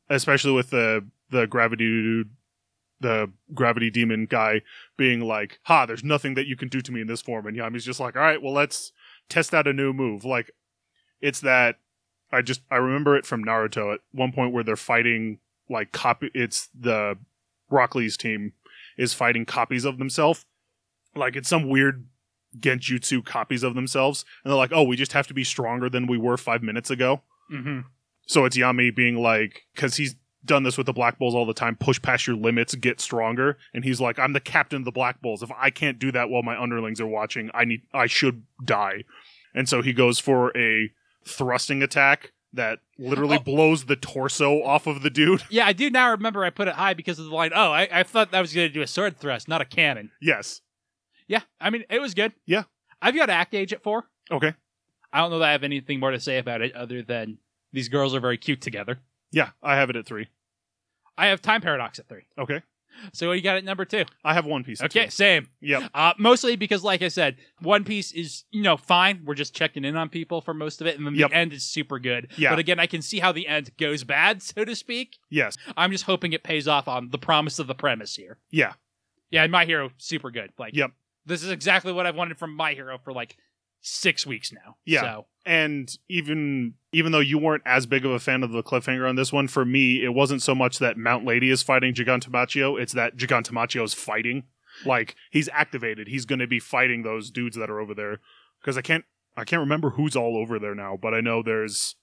especially with the the gravity the gravity demon guy being like, "Ha, there's nothing that you can do to me in this form." And Yami's just like, "All right, well, let's test out a new move." Like, it's that I just I remember it from Naruto at one point where they're fighting like copy. It's the Lee's team is fighting copies of themselves. Like it's some weird genjutsu copies of themselves, and they're like, "Oh, we just have to be stronger than we were five minutes ago." Mm-hmm. So it's Yami being like, because he's done this with the Black Bulls all the time, push past your limits, get stronger, and he's like, "I'm the captain of the Black Bulls. If I can't do that while my underlings are watching, I need, I should die." And so he goes for a thrusting attack that literally Oh. blows the torso off of the dude. Yeah, I do now remember I put it high because of the line. Oh, I, I thought that was going to do a sword thrust, not a cannon. yes. Yeah, I mean, it was good. Yeah. I've got Act Age at four. Okay. I don't know that I have anything more to say about it other than these girls are very cute together. Yeah, I have it at three. I have Time Paradox at three. Okay. So what do you got at number two? I have One Piece. Okay, same. Yep. Uh, mostly because, like I said, One Piece is you know fine. We're just checking in on people for most of it, and then Yep. the end is super good. Yeah. But again, I can see how the end goes bad, so to speak. Yes. I'm just hoping it pays off on the promise of the premise here. Yeah. Yeah, and My Hero super good. Like, Yep. this is exactly what I've wanted from My Hero for like six weeks now. Yeah. So And even even though you weren't as big of a fan of the cliffhanger on this one, for me, it wasn't so much that Mount Lady is fighting Gigantomachia, it's that Gigantomachia is fighting. Like he's activated. He's going to be fighting those dudes that are over there. Because I can't I can't remember who's all over there now, but I know there's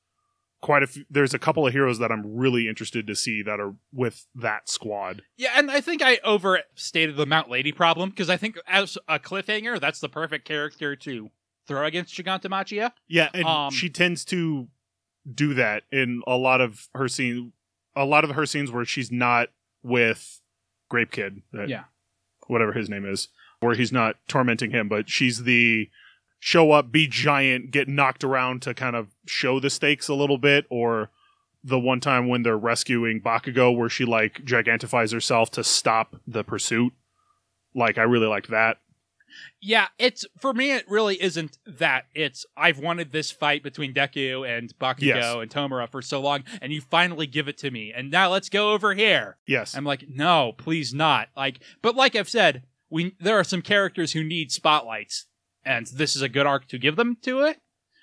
quite a few, there's a couple of heroes that I'm really interested to see that are with that squad. yeah, and I think I overstated the Mount Lady problem because I think as a cliffhanger, that's the perfect character to throw against Gigantomachia. Yeah, and Um, she tends to do that in a lot of her scene. A lot of her scenes where she's not with Grape Kid, that- Yeah. whatever his name is, where he's not tormenting him, but she's the show up, be giant, get knocked around to kind of show the stakes a little bit, or the one time when they're rescuing Bakugo, where she like gigantifies herself to stop the pursuit. Like I really liked that. Yeah, it's for me. It really isn't that. It's I've wanted this fight between Deku and Bakugo Yes. and Tomura for so long, and you finally give it to me, and now let's go over here. Yes, I'm like, no, please not. Like, but like I've said, we there are some characters who need spotlights, and this is a good arc to give them to it.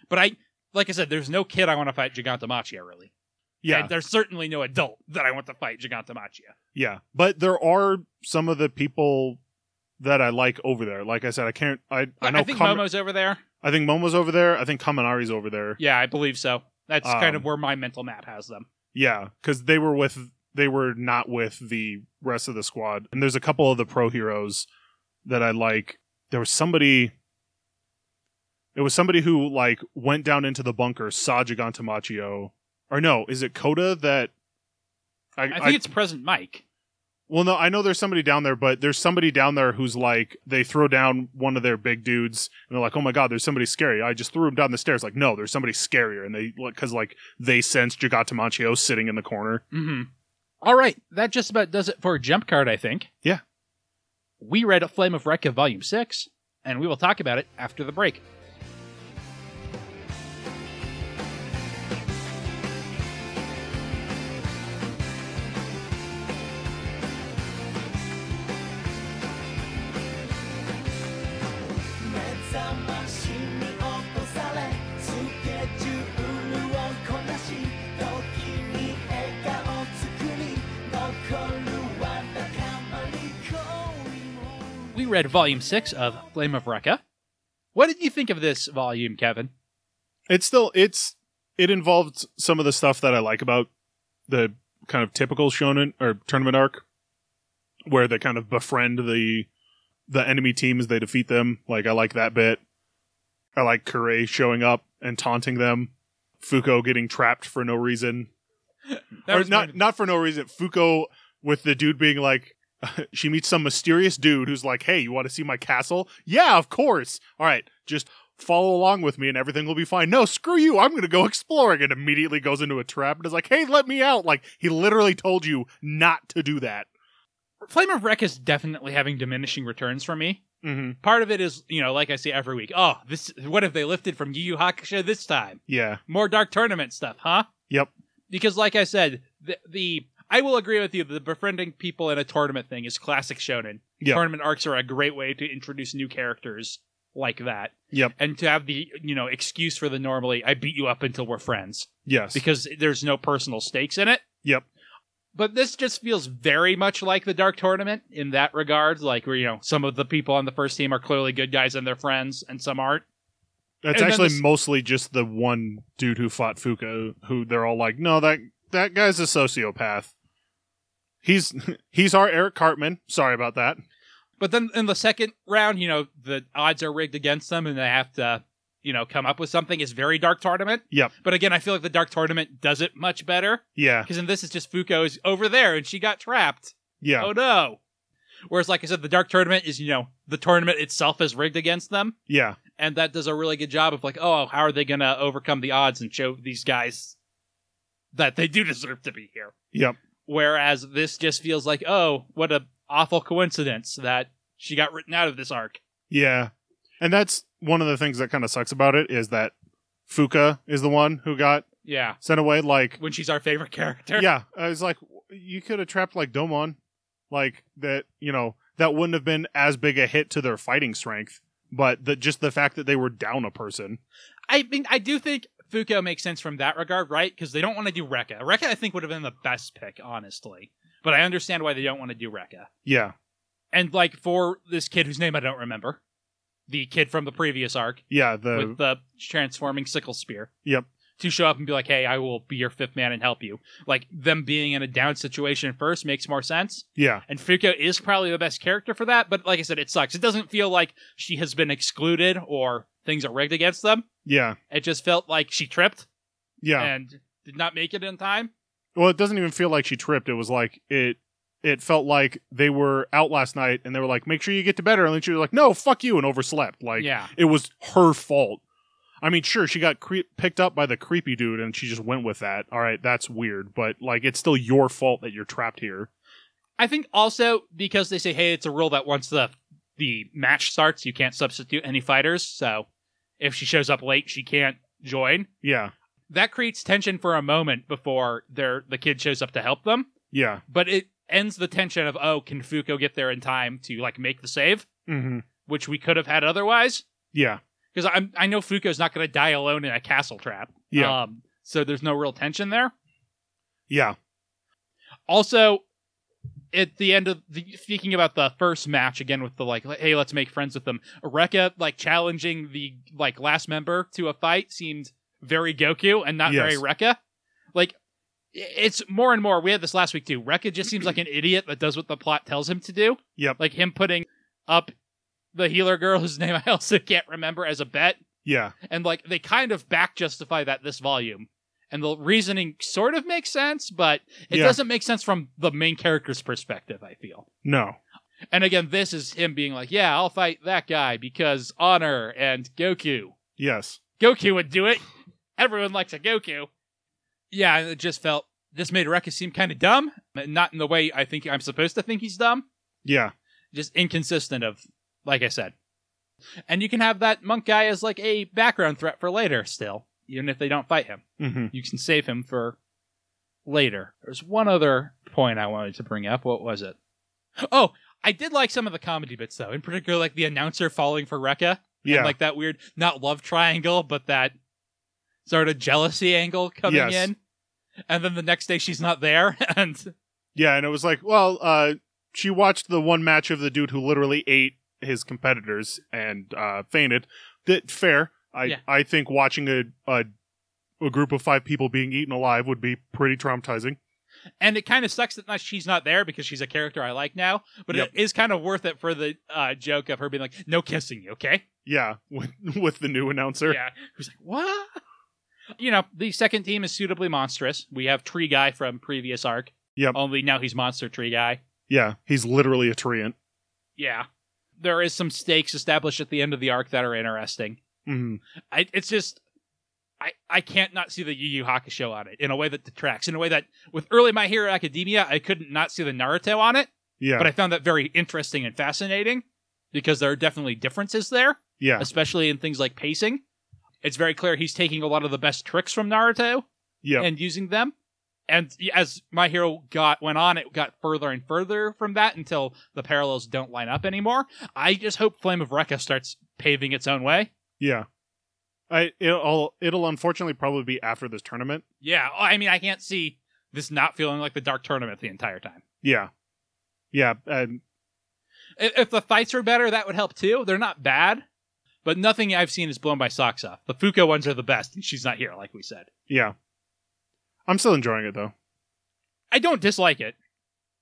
But I, like I said, there's no kid I want to fight Gigantomachia really. yeah. And there's certainly no adult that I want to fight Gigantomachia. Yeah, but there are some of the people that I like over there. Like I said, I can't. I I know. I think Kam- Momo's over there. I think Momo's over there. I think Kaminari's over there. Yeah, I believe so. That's kind of Um, where my mental map has them. Yeah, because they were with. They were not with the rest of the squad. And there's a couple of the pro heroes that I like. There was somebody. It was somebody who like went down into the bunker, saw Gigantomachia, or no, is it Coda that? I think it's Present Mic. Well, no, I know there's somebody down there, but there's somebody down there who's like, they throw down one of their big dudes, and they're like, "Oh my god, there's somebody scary." I just threw him down the stairs. Like, no, there's somebody scarier, and they because like they sense Gigantomachia sitting in the corner. Mm-hmm. All right, that just about does it for a Jump Card, I think. Yeah. We read A Flame of Rekka Volume 6, and we will talk about it after the break. We read Volume 6 of Flame of Recca. What did you think of this volume, Kevin? It's still it's it involved some of the stuff that I like about the kind of typical shonen or tournament arc, where they kind of befriend the the enemy team as they defeat them. Like I like that bit. I like Kure showing up and taunting them. Fuko getting trapped for no reason. Or not not for no reason. Fuko with the dude being like, she meets some mysterious dude who's like, "Hey, you want to see my castle? Yeah, of course. All right, just follow along with me, and everything will be fine." No, screw you. I'm going to go exploring, and immediately goes into a trap and is like, "Hey, let me out!" Like he literally told you not to do that. Flame of Rekka is definitely having diminishing returns for me. Mm-hmm. Part of it is, you know, like I say every week, oh, this what have they lifted from Yu Yu Hakusho this time? Yeah. More dark tournament stuff, huh? Yep. Because, like I said, the, the I will agree with you. The befriending people in a tournament thing is classic shonen. Yep. Tournament arcs are a great way to introduce new characters like that, Yep. and to have the you know excuse for the normally I beat you up until we're friends Yes. because there's no personal stakes in it. Yep. But this just feels very much like the Dark Tournament in that regard, like where you know some of the people on the first team are clearly good guys and they're friends, and some aren't. That's And actually this- mostly just the one dude who fought Fuko, who they're all like, no, that that guy's a sociopath. He's he's our Eric Cartman. Sorry about that. But then in the second round, you know, the odds are rigged against them and they have to, you know, come up with something. It's very Dark Tournament. Yep. But again, I feel like the Dark Tournament does it much better Yeah, because in this, it's just Fuko's over there and she got trapped. yeah, Oh no. Whereas, like I said, the Dark Tournament is, you know, the tournament itself is rigged against them. yeah, And that does a really good job of, like, oh, how are they going to overcome the odds and show these guys that they do deserve to be here? yep, Whereas this just feels like, oh, what a awful coincidence that she got written out of this arc. yeah. And that's one of the things that kind of sucks about it is that Fuko is the one who got Yeah, sent away. Like, when she's our favorite character. yeah, I was like, you could have trapped like Domon, like that. You know, that wouldn't have been as big a hit to their fighting strength. But the just the fact that they were down a person. I mean, I do think Fuko makes sense from that regard, right? Because they don't want to do Rekka. Rekka, I think, would have been the best pick, honestly. But I understand why they don't want to do Rekka. Yeah, And like for this kid whose name I don't remember, the kid from the previous arc yeah. The with the transforming sickle spear. Yep. To show up and be like, "Hey, I will be your fifth man and help you." Like them being in a down situation first makes more sense. yeah, And Fuko is probably the best character for that, but like I said, it sucks. It doesn't feel like she has been excluded or things are rigged against them. yeah, It just felt like she tripped yeah. and did not make it in time. Well, it doesn't even feel like she tripped. It was like it. It felt like they were out last night, and they were like, "Make sure you get to bed And then she was like, "No, fuck you," and overslept. Like yeah. it was her fault. I mean, sure, she got cre- picked up by the creepy dude, and she just went with that. All right, that's weird, but like, it's still your fault that you're trapped here. I think also because they say, hey, it's a rule that once the the match starts, you can't substitute any fighters. So if she shows up late, she can't join. Yeah, That creates tension for a moment before their the kid shows up to help them. yeah, But it ends the tension of, oh, can Fuko get there in time to like make the save, hmm which we could have had otherwise. yeah, Because I I know Fuko's not going to die alone in a castle trap. Yeah. Um, so there's no real tension there. yeah, Also, at the end of the speaking about the first match again with the like, hey, let's make friends with them. Rekka like challenging the like last member to a fight seemed very Goku and not Yes. very Rekka. Like it's more and more. We had this last week too. Rekka just seems like an idiot that does what the plot tells him to do. Yep. Like him putting up the healer girl whose name I also can't remember as a bet yeah, and like they kind of back justify that this volume and the reasoning sort of makes sense but it Yeah. doesn't make sense from the main character's perspective i feel. No, and again this is him being like yeah i'll fight that guy because honor and goku. Yes, goku would do it. Everyone likes a goku. Yeah it just felt this made Rekka seem kind of dumb not in the way i think i'm supposed to think he's dumb. Yeah, just inconsistent of like i said. And you can have that monk guy as like a background threat for later still even if they don't fight him hmm you can save him for later. There's one other point I wanted to bring up. What was it? Oh, I did like some of the comedy bits though. In particular, like the announcer falling for Rekka. yeah, And like that weird, not love triangle, but that sort of jealousy angle coming Yes. in. And then the next day she's not there. And yeah, and it was like, well, uh, she watched the one match of the dude who literally ate his competitors and uh, fainted. That fair. I Yeah. I think watching a, a a group of five people being eaten alive would be pretty traumatizing. and it kind of sucks that she's not there because she's a character I like now. But Yep. it is kind of worth it for the uh, joke of her being like, "No kissing, you okay?" Yeah, with with the new announcer. Yeah. Who's like, what? You know, the second team is suitably monstrous. We have Tree Guy from previous arc. Yep. Only now he's Monster Tree Guy. Yeah, he's literally a treant. Yeah. There is some stakes established at the end of the arc that are interesting. Hmm I, it's just. I, I can't not see the Yu Yu Hakusho on it in a way that detracts. In a way that, with early My Hero Academia, I couldn't not see the Naruto on it, Yeah, but I found that very interesting and fascinating because there are definitely differences there. yeah, especially in things like pacing. It's very clear he's taking a lot of the best tricks from Naruto yeah, and using them. And as My Hero got went on, it got further and further from that until the parallels don't line up anymore. I just hope Flame of Rekka starts paving its own way. Yeah. I it'll it'll unfortunately probably be after this tournament. Yeah, oh, I mean, I can't see this not feeling like the Dark Tournament the entire time. Yeah. Yeah. And I- If the fights were better, that would help too. They're not bad, but nothing I've seen is blown by socks off. The Fuko ones are the best, and she's not here, like we said. yeah. I'm still enjoying it though. I don't dislike it.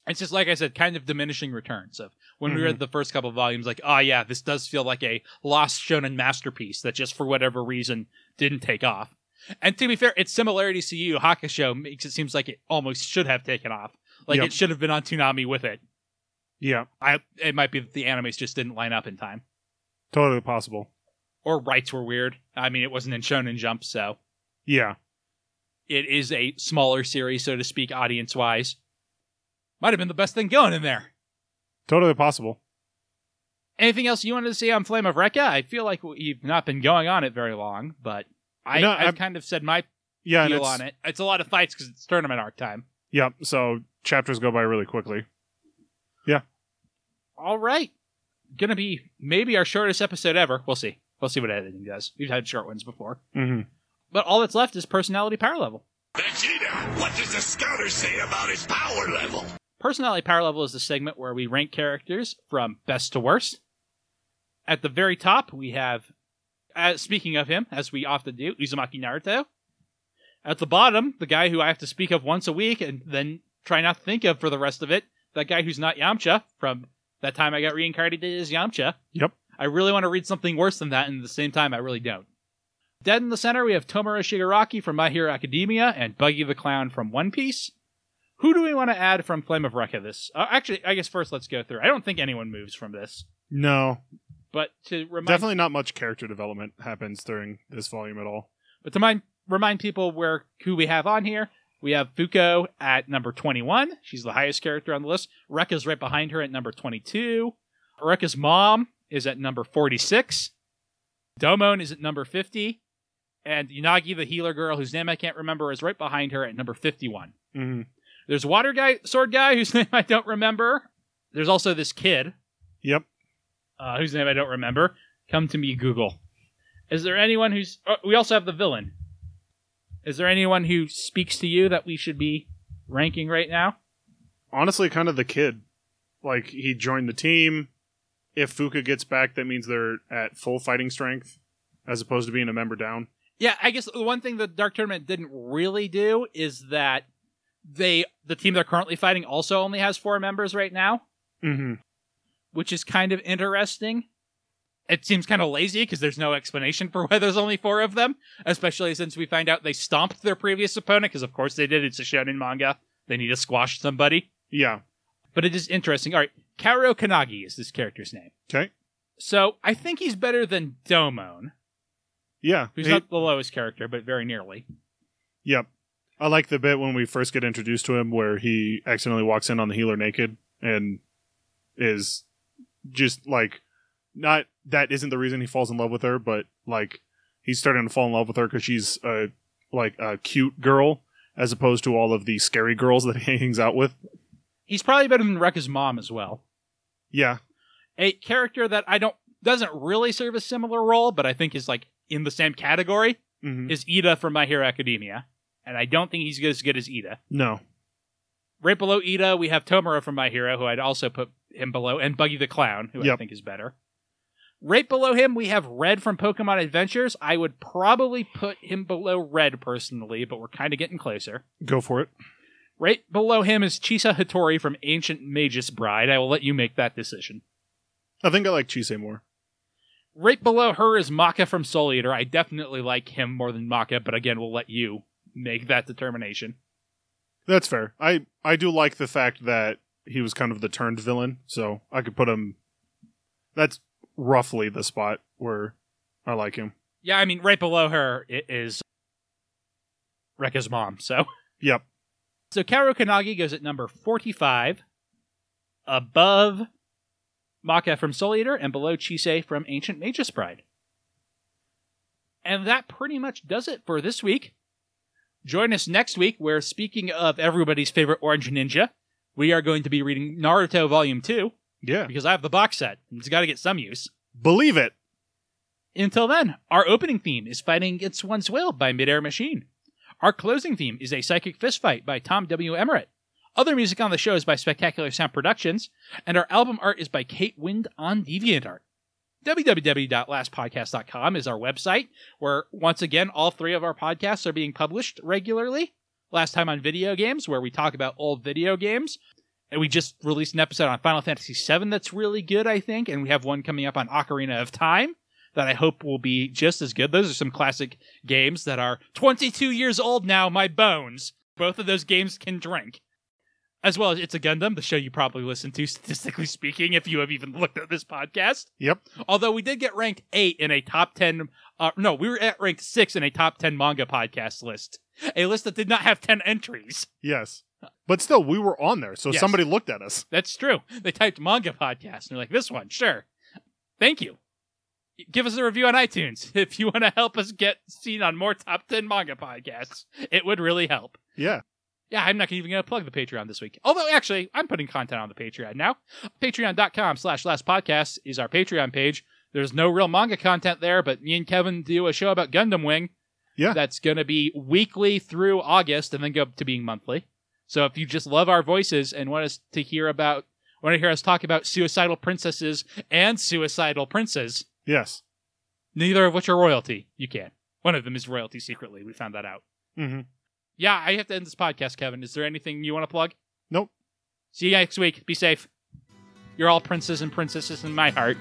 It's just like I said, kind of diminishing returns of when we Mhm. read the first couple of volumes, like, oh yeah, this does feel like a lost shonen masterpiece that just for whatever reason didn't take off. And to be fair, its similarities to Yu Hakusho makes it seems like it almost should have taken off. Like Yep. it should have been on Toonami with it. Yeah. I it might be that the animes just didn't line up in time. Totally possible. Or rights were weird. I mean it wasn't in Shonen Jump, so Yeah. it is a smaller series, so to speak, audience wise. Might have been the best thing going in there. Totally possible. Anything else you wanted to see on Flame of Recca? I feel like we've not been going on it very long, but I, No, I've I'm- kind of said my Yeah. And deal on it. It's a lot of fights because it's tournament arc time. Yep. So chapters go by really quickly. Yeah. All right. Gonna be maybe our shortest episode ever. We'll see. We'll see what editing does. We've had short ones before. Mm-hmm. But all that's left is personality power level. Vegeta, what does the scouter say about his power level? Personality power level is the segment where we rank characters from best to worst. At the very top, we have, uh, speaking of him, as we often do, Uzumaki Naruto. At the bottom, the guy who I have to speak of once a week and then try not to think of for the rest of it, that guy who's not Yamcha from that time I got reincarnated as Yamcha. Yep. I really want to read something worse than that, and at the same time, I really don't. Dead in the center, we have Tomura Shigaraki from My Hero Academia and Buggy the Clown from One Piece. Who do we want to add from Flame of Recca this? Uh, actually, I guess first let's go through. I don't think anyone moves from this, No. but to remind, Definitely not much character development happens during this volume at all. but to mind, remind people where who we have on here. We have Fuko at number 21. She's the highest character on the list. Rekka's right behind her at number 22. Rekka's mom is at number 46. Domon is at number 50. And Yanagi, the healer girl, whose name I can't remember, is right behind her at number 51. Mm-hmm. There's Water Guy, Sword Guy, whose name I don't remember. There's also this kid, Yep. uh, whose name I don't remember. Come to me, Google. Is there anyone who's. Oh, we also have the villain. Is there anyone who speaks to you that we should be ranking right now? Honestly, kind of the kid. Like he joined the team. If Fuko gets back, that means they're at full fighting strength, as opposed to being a member down. Yeah, I guess the one thing the Dark Tournament didn't really do is that they the team they're currently fighting also only has four members right now, Mm-hmm. which is kind of interesting. It seems kind of lazy because there's no explanation for why there's only four of them, especially since we find out they stomped their previous opponent, because of course they did. It's a shonen manga. They need to squash somebody. Yeah. But it is interesting. All right, Kaoru Koganei is this character's name. Okay. So I think he's better than Domon, Yeah. who's He- not the lowest character, but very nearly. Yep. I like the bit when we first get introduced to him where he accidentally walks in on the healer naked and is just like not that isn't the reason he falls in love with her, but like he's starting to fall in love with her because she's a like a cute girl as opposed to all of the scary girls that he hangs out with. He's probably better than Rekka's mom as well. Yeah. A character that I don't doesn't really serve a similar role, but I think is like in the same category hmm is Iida from My Hero Academia, and I don't think he's as good as Iida. No. Right below Iida, we have Tomura from My Hero, who I'd also put him below, and Buggy the Clown, who I think is better. Right below him, we have Red from Pokemon Adventures. I would probably put him below Red personally, but we're kind of getting closer. Go for it. Right below him is Chise Hatori from Ancient Magus Bride. I will let you make that decision. I think I like Chise more. Right below her is Maka from Soul Eater. I definitely like him more than Maka, but again, we'll let you make that determination. That's fair. I I do like the fact that he was kind of the turned villain, so I could put him. That's roughly the spot where I like him. Yeah, I mean, right below her is Rekka's mom. So, Yep. so Kaoru Koganei goes at number forty-five, above Maka from Soul Eater, and below Chise from Ancient Magus Bride. And that pretty much does it for this week. Join us next week, where speaking of everybody's favorite Orange Ninja, we are going to be reading Naruto Volume Two Yeah. because I have the box set. and It's got to get some use. Believe it. Until then, our opening theme is Fighting Against One's Will by Midair Machine. Our closing theme is A Psychic Fistfight by Tom W. Emmerich. Other music on the show is by Spectacular Sound Productions, and our album art is by Kate Wind on DeviantArt. www.lastpodcast.com is our website, where once again all three of our podcasts are being published regularly. Last time on video games, where we talk about old video games. And we just released an episode on Final Fantasy VII that's really good, I think, and we have one coming up on Ocarina of Time that I hope will be just as good. Those are some classic games that are 22 years old now, my bones. Both of those games can drink. As well as It's a Gundam, the show you probably listen to, statistically speaking, if you have even looked at this podcast. Yep. Although we did get ranked eight in a top 10, uh, no, we were at ranked six in a top 10 manga podcast list. A list that did not have 10 entries. Yes. But still, we were on there, so Yes. somebody looked at us. That's true. They typed manga podcast and they're like, this one, sure. Thank you. Give us a review on iTunes if you want to help us get seen on more top 10 manga podcasts. It would really help. Yeah. Yeah, I'm not even going to plug the Patreon this week. Although, actually, I'm putting content on the Patreon now. Patreon.com slash last podcast is our Patreon page. There's no real manga content there, but me and Kevin do a show about Gundam Wing. Yeah. That's going to be weekly through August and then go to being monthly. So if you just love our voices and want us to hear about, want to hear us talk about suicidal princesses and suicidal princes, Yes. neither of which are royalty, you can. One of them is royalty secretly. We found that out. hmm Yeah, I have to end this podcast, Kevin. Is there anything you want to plug? Nope. See you next week. Be safe. You're all princes and princesses in my heart.